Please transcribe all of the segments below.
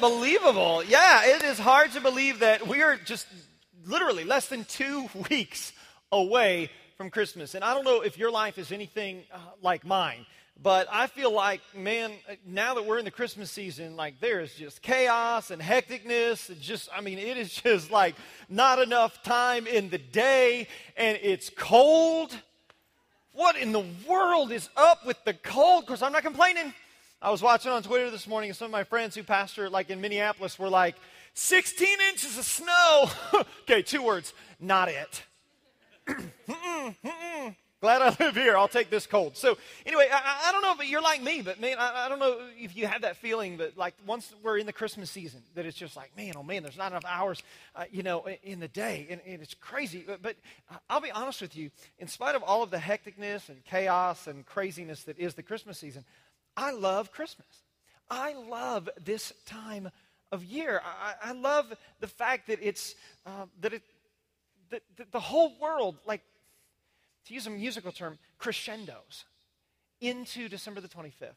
believable. Yeah, it is hard to believe that we are just literally less than two weeks away from Christmas. And I don't know if your life is anything uh, like mine, but I feel like, man, now that we're in the Christmas season, like there is just chaos and hecticness. And just, I mean, it is just like not enough time in the day, and it's cold. What in the world is up with the cold? Because I'm not complaining. I was watching on Twitter this morning, and some of my friends who pastor like in Minneapolis were like, 16 inches of snow. okay, two words, not it. mm-mm, mm-mm. Glad I live here. I'll take this cold. So, anyway, I, I don't know if you're like me, but man, I, I, don't know if you have that feeling that, like, once we're in the Christmas season, that it's just like, man, oh man, there's not enough hours, uh, you know, in the day. And, and it's crazy. But, but, I'll be honest with you, in spite of all of the hecticness and chaos and craziness that is the Christmas season, I love Christmas. I love this time of year. I, I love the fact that it's, uh, that it, that, that the whole world, like, to use a musical term, crescendos into December the 25th.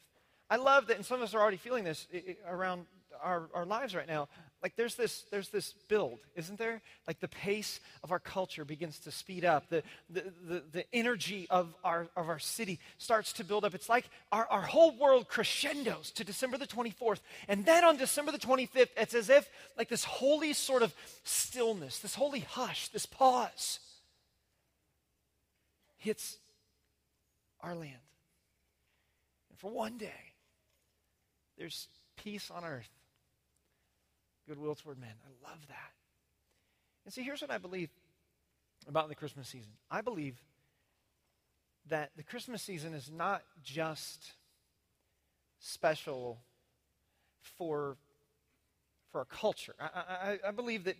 I love that, and some of us are already feeling this around our, our lives right now. Like there's this, there's this build, isn't there? Like the pace of our culture begins to speed up. The, the, the, the energy of our, of our city starts to build up. It's like our, our whole world crescendos to December the 24th. And then on December the 25th, it's as if like this holy sort of stillness, this holy hush, this pause hits our land. And for one day, there's peace on earth, goodwill toward men. I love that. And see, here's what I believe about the Christmas season I believe that the Christmas season is not just special for, for a culture. I, I, I believe that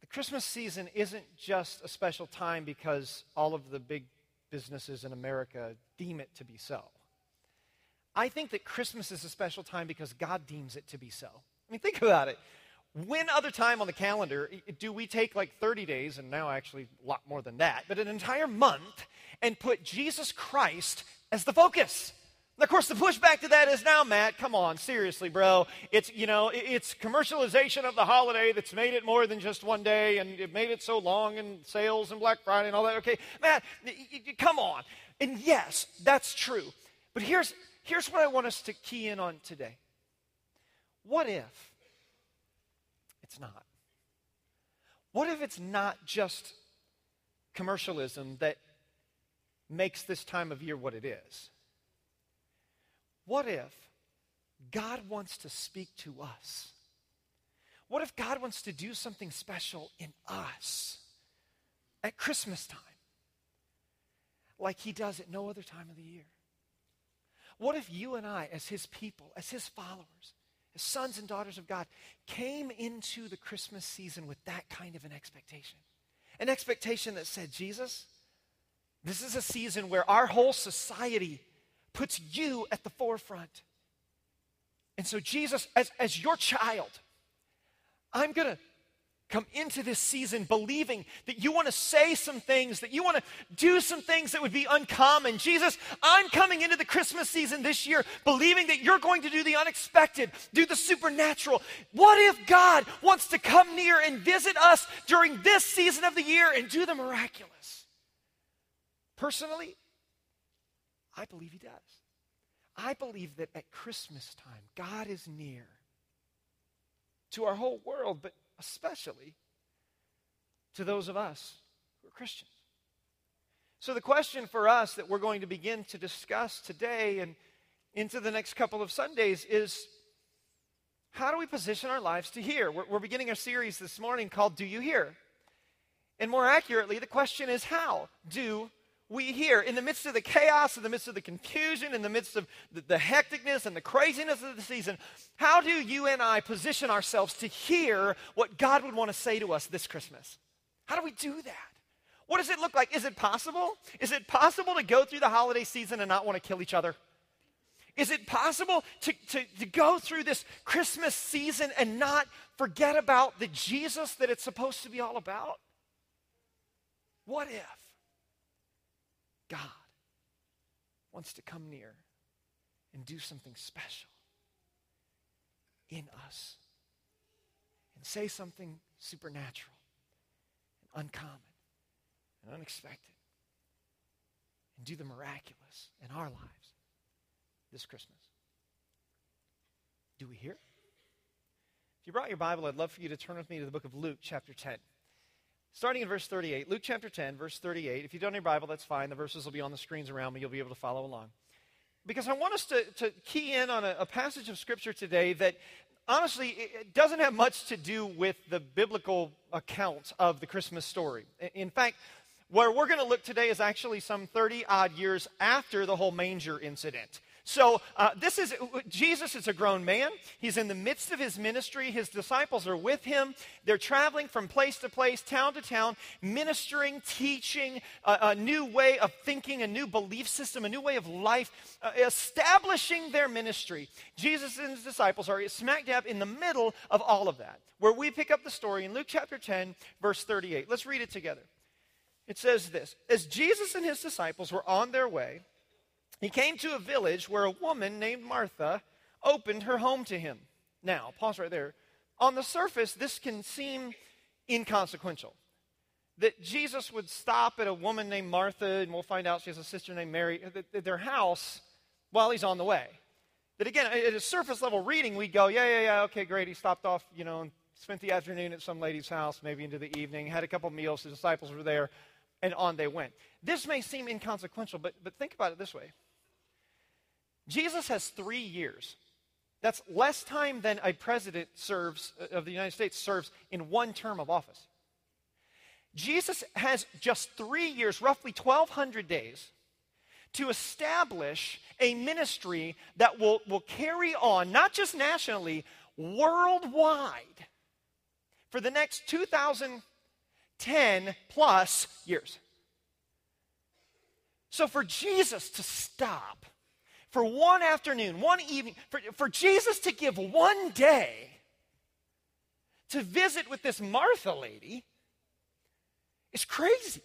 the Christmas season isn't just a special time because all of the big businesses in America deem it to be so. I think that Christmas is a special time because God deems it to be so. Mean, think about it. When other time on the calendar do we take like 30 days, and now actually a lot more than that, but an entire month, and put Jesus Christ as the focus? And of course, the pushback to that is now, Matt, come on, seriously, bro. It's, you know, it's commercialization of the holiday that's made it more than just one day and it made it so long and sales and Black Friday and all that. Okay, Matt, come on. And yes, that's true. But here's, here's what I want us to key in on today. What if it's not? What if it's not just commercialism that makes this time of year what it is? What if God wants to speak to us? What if God wants to do something special in us at Christmas time like he does at no other time of the year? What if you and I, as his people, as his followers, sons and daughters of God, came into the Christmas season with that kind of an expectation? An expectation that said, Jesus, this is a season where our whole society puts you at the forefront. And so, Jesus, as, as your child, I'm going to come into this season believing that you want to say some things, that you want to do some things that would be uncommon. Jesus, I'm coming into the Christmas season this year believing that you're going to do the unexpected, do the supernatural. What if God wants to come near and visit us during this season of the year and do the miraculous? Personally, I believe he does. I believe that at Christmas time, God is near to our whole world, but especially to those of us who are Christians. So, the question for us that we're going to begin to discuss today and into the next couple of Sundays is how do we position our lives to hear? We're, we're beginning a series this morning called Do You Hear? And more accurately, the question is how do we hear in the midst of the chaos, in the midst of the confusion, in the midst of the, the, hecticness and the craziness of the season, how do you and I position ourselves to hear what God would want to say to us this Christmas? How do we do that? What does it look like? Is it possible? Is it possible to go through the holiday season and not want to kill each other? Is it possible to, to, to go through this Christmas season and not forget about the Jesus that it's supposed to be all about? What if? God wants to come near and do something special in us and say something supernatural and uncommon and unexpected and do the miraculous in our lives this Christmas. Do we hear? If you brought your Bible, I'd love for you to turn with me to the book of Luke, chapter 10. Starting in verse 38, Luke chapter 10, verse 38. If you don't have your Bible, that's fine. The verses will be on the screens around me. You'll be able to follow along. Because I want us to, to key in on a, a passage of Scripture today that honestly it doesn't have much to do with the biblical account of the Christmas story. In fact, where we're going to look today is actually some 30 odd years after the whole manger incident. So, uh, this is Jesus is a grown man. He's in the midst of his ministry. His disciples are with him. They're traveling from place to place, town to town, ministering, teaching a, a new way of thinking, a new belief system, a new way of life, uh, establishing their ministry. Jesus and his disciples are smack dab in the middle of all of that, where we pick up the story in Luke chapter 10, verse 38. Let's read it together. It says this As Jesus and his disciples were on their way, he came to a village where a woman named Martha opened her home to him. Now, pause right there. On the surface, this can seem inconsequential. That Jesus would stop at a woman named Martha, and we'll find out she has a sister named Mary, at their house while he's on the way. That again, at a surface level reading, we'd go, yeah, yeah, yeah, okay, great. He stopped off, you know, and spent the afternoon at some lady's house, maybe into the evening, had a couple meals, the disciples were there, and on they went. This may seem inconsequential, but, but think about it this way Jesus has three years. That's less time than a president serves uh, of the United States serves in one term of office. Jesus has just three years, roughly 1,200 days, to establish a ministry that will, will carry on, not just nationally, worldwide for the next 2,010 plus years. So for Jesus to stop for one afternoon, one evening, for, for Jesus to give one day to visit with this Martha lady is crazy.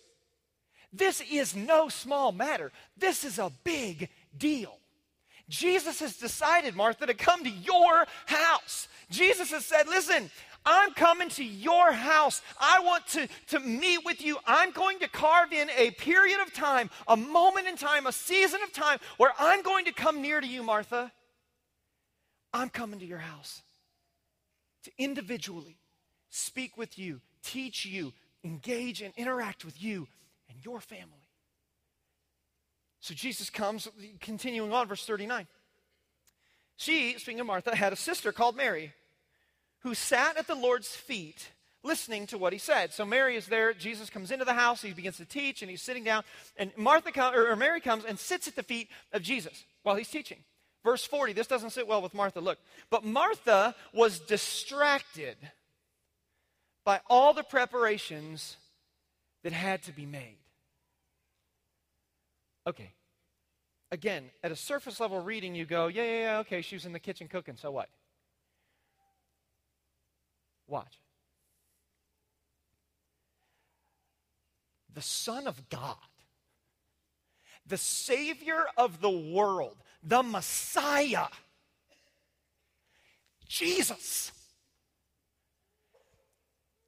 This is no small matter. This is a big deal. Jesus has decided, Martha, to come to your house. Jesus has said, Listen, I'm coming to your house. I want to, to meet with you. I'm going to carve in a period of time, a moment in time, a season of time where I'm going to come near to you, Martha. I'm coming to your house to individually speak with you, teach you, engage and interact with you and your family. So Jesus comes, continuing on, verse 39. She, speaking of Martha, had a sister called Mary who sat at the Lord's feet listening to what he said. So Mary is there. Jesus comes into the house. He begins to teach, and he's sitting down. And Martha com- or Mary comes and sits at the feet of Jesus while he's teaching. Verse 40, this doesn't sit well with Martha. Look. But Martha was distracted by all the preparations that had to be made. Okay. Again, at a surface level reading, you go, yeah, yeah, yeah, okay, she was in the kitchen cooking, so what? Watch. The Son of God, the Savior of the world, the Messiah, Jesus,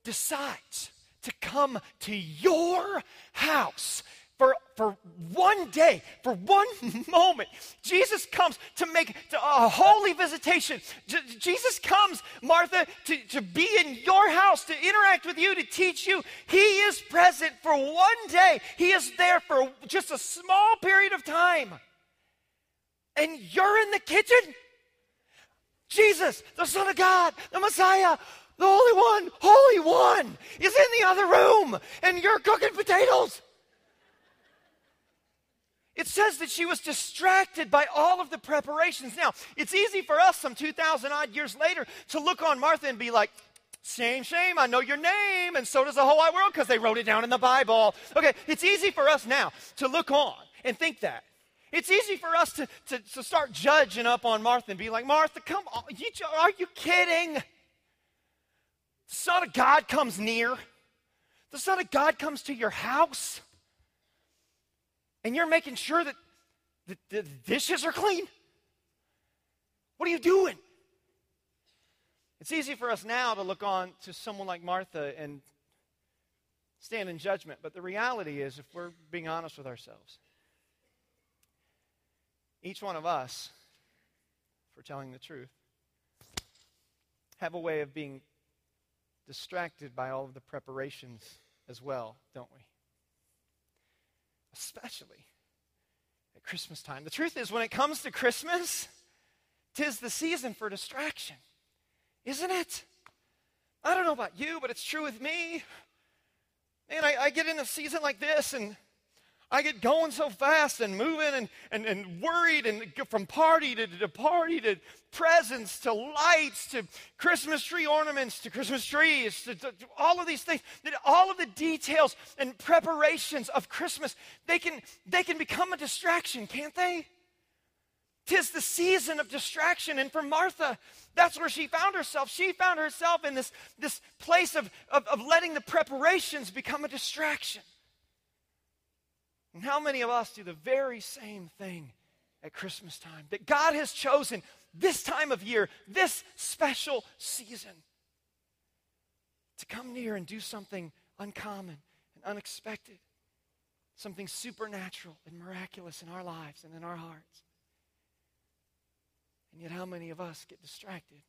decides to come to your house for, for one day, for one moment, Jesus comes to make a holy visitation. J- Jesus comes, Martha, to, to be in your house, to interact with you, to teach you. He is present for one day. He is there for just a small period of time. And you're in the kitchen? Jesus, the Son of God, the Messiah, the Holy One, Holy One, is in the other room, and you're cooking potatoes. It says that she was distracted by all of the preparations. Now, it's easy for us some 2,000 odd years later to look on Martha and be like, shame, shame, I know your name, and so does the whole wide world because they wrote it down in the Bible. Okay, it's easy for us now to look on and think that. It's easy for us to, to, to start judging up on Martha and be like, Martha, come on, you, are you kidding? The Son of God comes near. The Son of God comes to your house and you're making sure that the, the dishes are clean? What are you doing? It's easy for us now to look on to someone like Martha and stand in judgment, but the reality is, if we're being honest with ourselves, each one of us, for telling the truth, have a way of being distracted by all of the preparations as well, don't we? Especially at Christmas time. The truth is, when it comes to Christmas, tis the season for distraction, isn't it? I don't know about you, but it's true with me. Man, I, I get in a season like this and I get going so fast and moving and, and, and worried and from party to, to party to presents to lights to Christmas tree ornaments to Christmas trees to, to, to all of these things. that All of the details and preparations of Christmas, they can, they can become a distraction, can't they? Tis the season of distraction. And for Martha, that's where she found herself. She found herself in this, this place of, of, of letting the preparations become a distraction. And how many of us do the very same thing at Christmas time? That God has chosen this time of year, this special season, to come near and do something uncommon and unexpected, something supernatural and miraculous in our lives and in our hearts. And yet, how many of us get distracted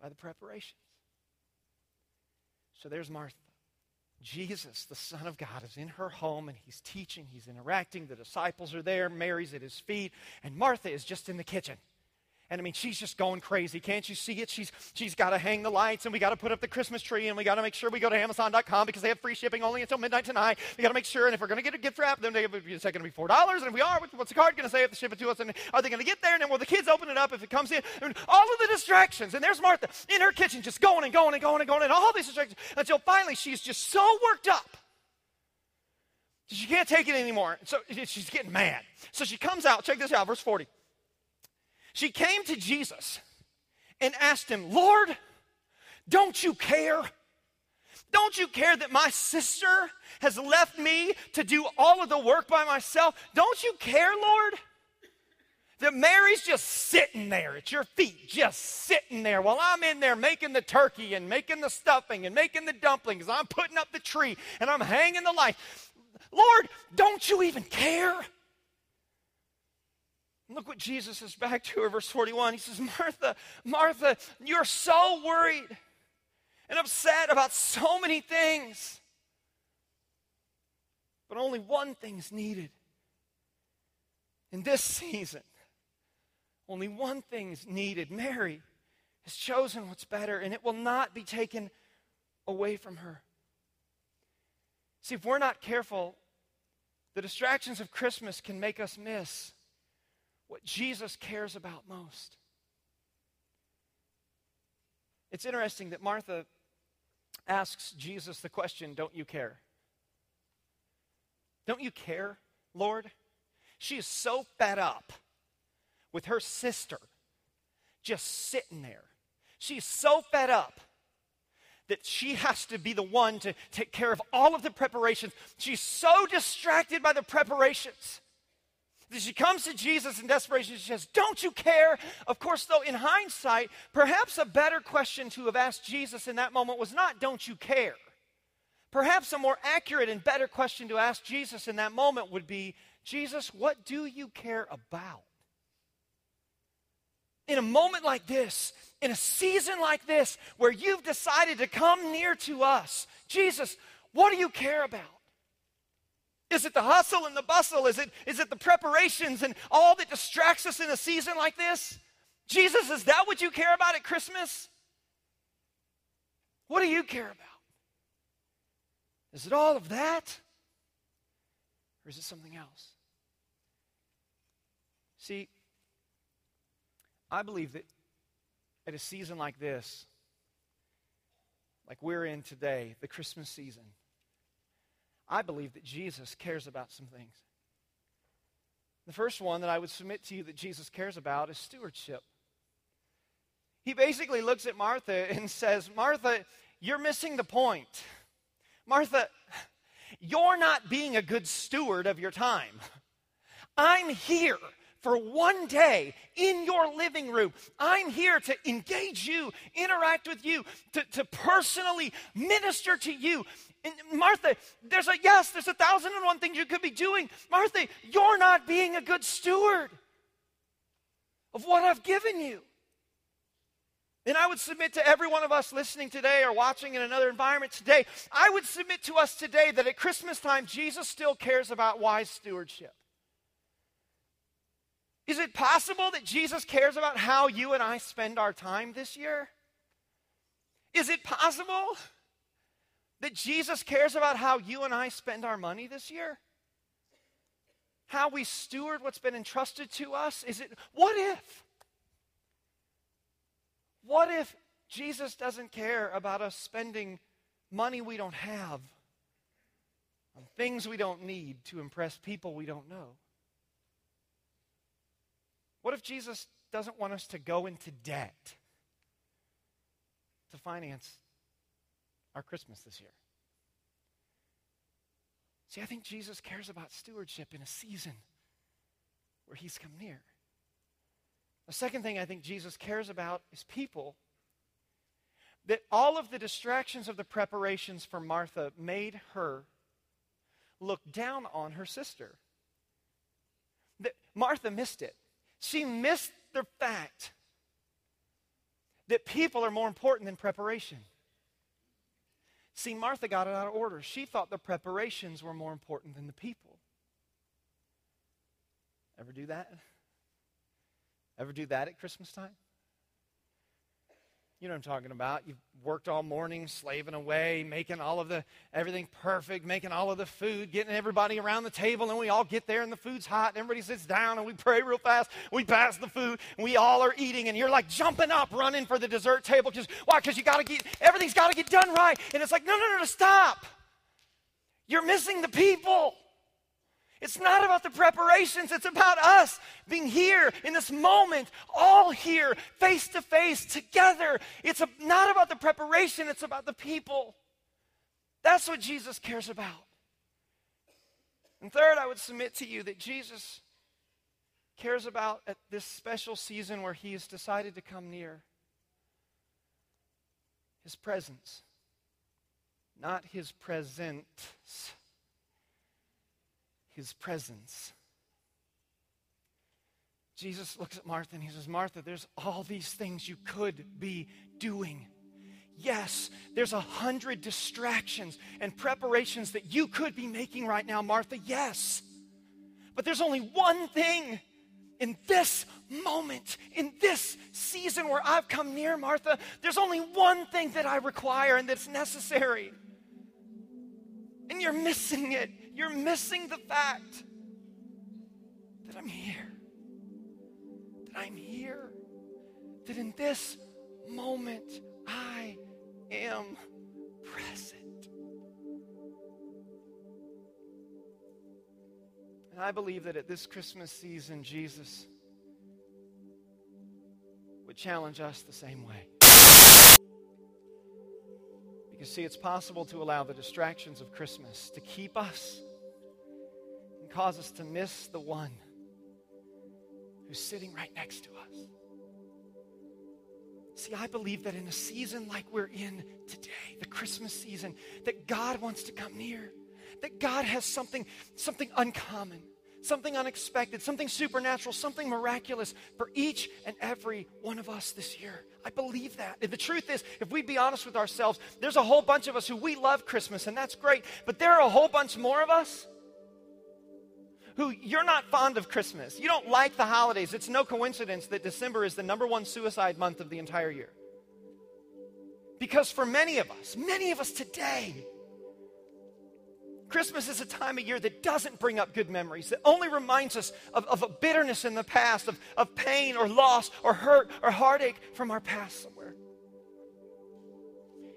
by the preparations? So there's Martha. Jesus, the Son of God, is in her home and he's teaching, he's interacting. The disciples are there, Mary's at his feet, and Martha is just in the kitchen. And I mean, she's just going crazy. Can't you see it? She's, she's got to hang the lights, and we got to put up the Christmas tree, and we got to make sure we go to Amazon.com because they have free shipping only until midnight tonight. We got to make sure, and if we're going to get a gift wrap, then it's going to be $4. And if we are, what's the card going to say if they ship it to us? And are they going to get there? And then will the kids open it up if it comes in? And all of the distractions. And there's Martha in her kitchen just going and going and going and going, and all these distractions until finally she's just so worked up. She can't take it anymore. So she's getting mad. So she comes out. Check this out, verse 40. She came to Jesus and asked him, Lord, don't you care? Don't you care that my sister has left me to do all of the work by myself? Don't you care, Lord? That Mary's just sitting there at your feet, just sitting there while I'm in there making the turkey and making the stuffing and making the dumplings. I'm putting up the tree and I'm hanging the light. Lord, don't you even care? Look what Jesus says back to her, verse 41. He says, Martha, Martha, you're so worried and upset about so many things. But only one thing's needed. In this season, only one thing's needed. Mary has chosen what's better, and it will not be taken away from her. See, if we're not careful, the distractions of Christmas can make us miss what Jesus cares about most. It's interesting that Martha asks Jesus the question, Don't you care? Don't you care, Lord? She is so fed up with her sister just sitting there. She's so fed up that she has to be the one to take care of all of the preparations. She's so distracted by the preparations she comes to Jesus in desperation. She says, Don't you care? Of course, though, in hindsight, perhaps a better question to have asked Jesus in that moment was not, Don't you care? Perhaps a more accurate and better question to ask Jesus in that moment would be, Jesus, what do you care about? In a moment like this, in a season like this, where you've decided to come near to us, Jesus, what do you care about? Is it the hustle and the bustle? Is it, is it the preparations and all that distracts us in a season like this? Jesus, is that what you care about at Christmas? What do you care about? Is it all of that? Or is it something else? See, I believe that at a season like this, like we're in today, the Christmas season, I believe that Jesus cares about some things. The first one that I would submit to you that Jesus cares about is stewardship. He basically looks at Martha and says, Martha, you're missing the point. Martha, you're not being a good steward of your time. I'm here for one day in your living room. I'm here to engage you, interact with you, to, to personally minister to you. And Martha, there's a yes, there's a thousand and one things you could be doing. Martha, you're not being a good steward of what I've given you. And I would submit to every one of us listening today or watching in another environment today, I would submit to us today that at Christmas time, Jesus still cares about wise stewardship. Is it possible that Jesus cares about how you and I spend our time this year? Is it possible that Jesus cares about how you and I spend our money this year? How we steward what's been entrusted to us? Is it what if? What if Jesus doesn't care about us spending money we don't have on things we don't need to impress people we don't know? What if Jesus doesn't want us to go into debt to finance our Christmas this year? See, I think Jesus cares about stewardship in a season where he's come near. The second thing I think Jesus cares about is people. That all of the distractions of the preparations for Martha made her look down on her sister. That Martha missed it. She missed the fact that people are more important than preparation. See, Martha got it out of order. She thought the preparations were more important than the people. Ever do that? Ever do that at Christmas time? You know what I'm talking about. You've worked all morning, slaving away, making all of the everything perfect, making all of the food, getting everybody around the table, and we all get there and the food's hot, and everybody sits down and we pray real fast. We pass the food, and we all are eating, and you're like jumping up, running for the dessert table. Because why? Because you gotta get everything's gotta get done right. And it's like, no, no, no, no, stop. You're missing the people. It's not about the preparations, it's about us being here in this moment, all here, face to face, together. It's a, not about the preparation, it's about the people. That's what Jesus cares about. And third, I would submit to you that Jesus cares about at this special season where he has decided to come near his presence, not his presence his presence. Jesus looks at Martha and he says, Martha, there's all these things you could be doing. Yes, there's a hundred distractions and preparations that you could be making right now, Martha. Yes. But there's only one thing in this moment, in this season where I've come near, Martha. There's only one thing that I require and that's necessary. And you're missing it. You're missing the fact that I'm here. That I'm here. That in this moment, I am present. And I believe that at this Christmas season, Jesus would challenge us the same way. Because, see, it's possible to allow the distractions of Christmas to keep us cause us to miss the one who's sitting right next to us. See, I believe that in a season like we're in today, the Christmas season, that God wants to come near, that God has something, something uncommon, something unexpected, something supernatural, something miraculous for each and every one of us this year. I believe that. And the truth is, if we'd be honest with ourselves, there's a whole bunch of us who we love Christmas, and that's great, but there are a whole bunch more of us who you're not fond of Christmas. You don't like the holidays. It's no coincidence that December is the number one suicide month of the entire year. Because for many of us, many of us today, Christmas is a time of year that doesn't bring up good memories, that only reminds us of, of a bitterness in the past, of, of pain or loss or hurt or heartache from our past somewhere.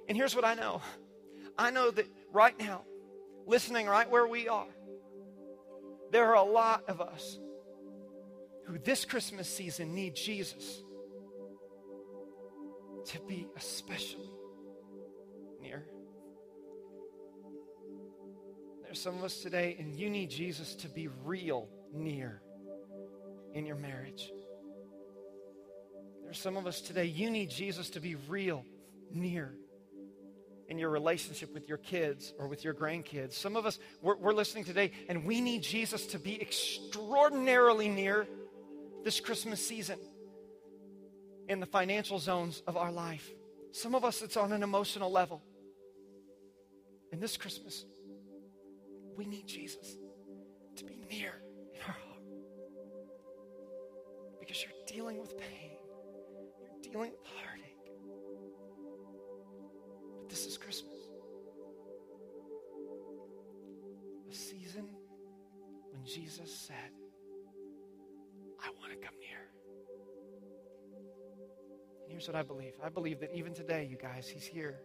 And here's what I know I know that right now, listening right where we are, there are a lot of us who this Christmas season need Jesus to be especially near. There's some of us today, and you need Jesus to be real near in your marriage. There's some of us today, you need Jesus to be real, near in your relationship with your kids or with your grandkids. Some of us, we're, we're, listening today, and we need Jesus to be extraordinarily near this Christmas season in the financial zones of our life. Some of us, it's on an emotional level. And this Christmas, we need Jesus to be near in our heart. Because you're dealing with pain, you're dealing with heartache. This is Christmas. A season when Jesus said, I want to come near. And here's what I believe I believe that even today, you guys, He's here.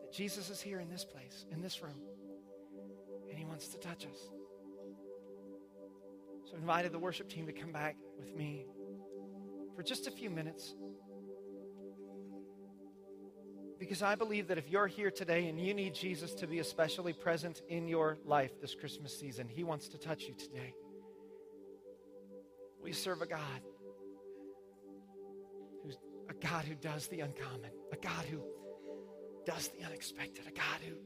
That Jesus is here in this place, in this room, and He wants to touch us. So I invited the worship team to come back with me for just a few minutes. Because I believe that if you're here today and you need Jesus to be especially present in your life this Christmas season, He wants to touch you today. We serve a God who's a God who does the uncommon, a God who does the unexpected, a God who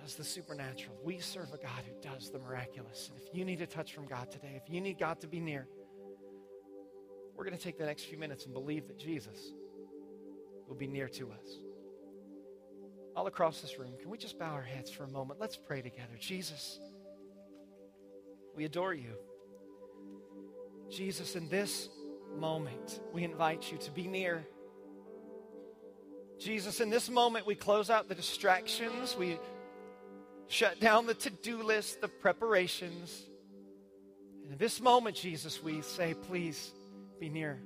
does the supernatural. We serve a God who does the miraculous. And if you need a touch from God today, if you need God to be near, we're going to take the next few minutes and believe that Jesus will be near to us. All across this room, can we just bow our heads for a moment? Let's pray together. Jesus, we adore you. Jesus, in this moment, we invite you to be near. Jesus, in this moment, we close out the distractions. We shut down the to do list, the preparations. And in this moment, Jesus, we say, please be near.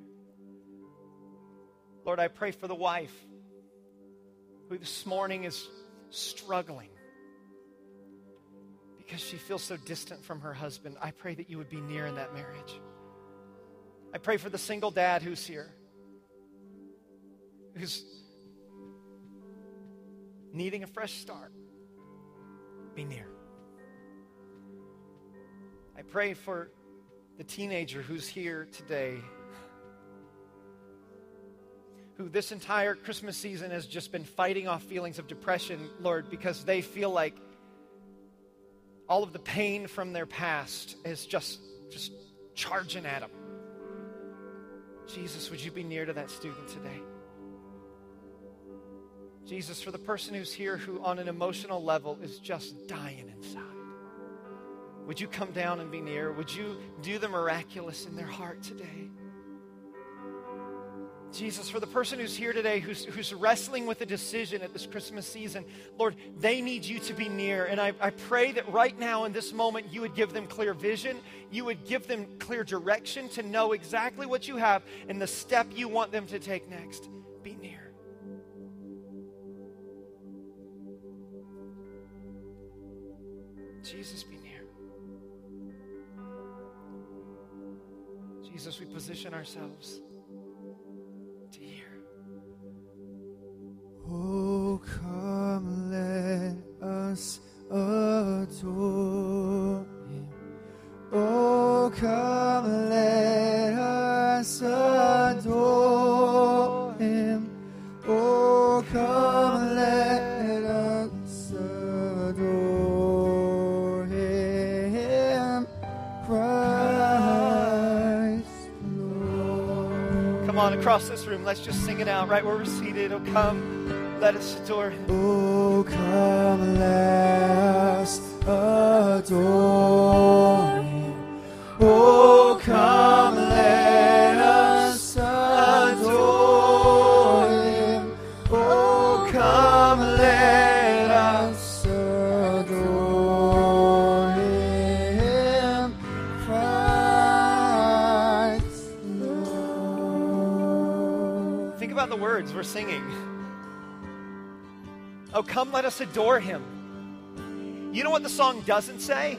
Lord, I pray for the wife who this morning is struggling because she feels so distant from her husband. I pray that you would be near in that marriage. I pray for the single dad who's here, who's needing a fresh start. Be near. I pray for the teenager who's here today, who this entire Christmas season has just been fighting off feelings of depression, Lord, because they feel like all of the pain from their past is just, just charging at them. Jesus, would you be near to that student today? Jesus, for the person who's here who, on an emotional level, is just dying inside, would you come down and be near? Would you do the miraculous in their heart today? Jesus, for the person who's here today who's, who's wrestling with a decision at this Christmas season, Lord, they need you to be near. And I, I pray that right now in this moment, you would give them clear vision. You would give them clear direction to know exactly what you have and the step you want them to take next. Be near. Jesus, be near. Jesus, we position ourselves across this room, let's just sing it out right where we're seated. Oh, come. Let us adore him. Oh, come, let us adore we're singing. Oh, come, let us adore him. You know what the song doesn't say?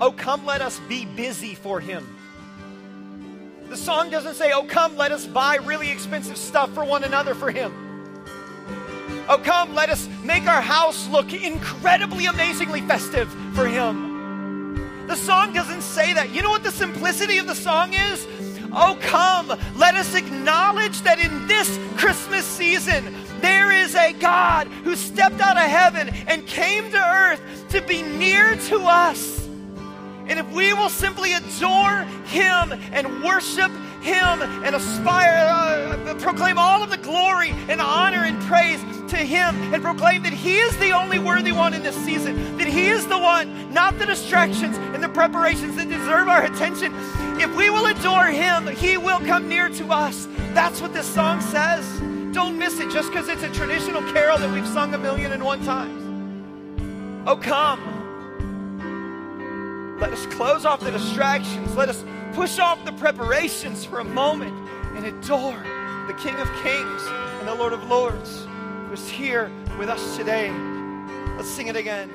Oh, come, let us be busy for him. The song doesn't say, Oh, come, let us buy really expensive stuff for one another for him. Oh, come, let us make our house look incredibly, amazingly festive for him. The song doesn't say that. You know what the simplicity of the song is? Oh, come, let us acknowledge that in this Christmas season, there is a God who stepped out of heaven and came to earth to be near to us. And if we will simply adore Him and worship Him and aspire, uh, proclaim all of the glory and honor and praise to Him, and proclaim that He is the only worthy one in this season, that He is the one, not the distractions and preparations that deserve our attention. If we will adore Him, He will come near to us. That's what this song says. Don't miss it just because it's a traditional carol that we've sung a million and one times. Oh, come. Let us close off the distractions. Let us push off the preparations for a moment and adore the King of Kings and the Lord of Lords who is here with us today. Let's sing it again.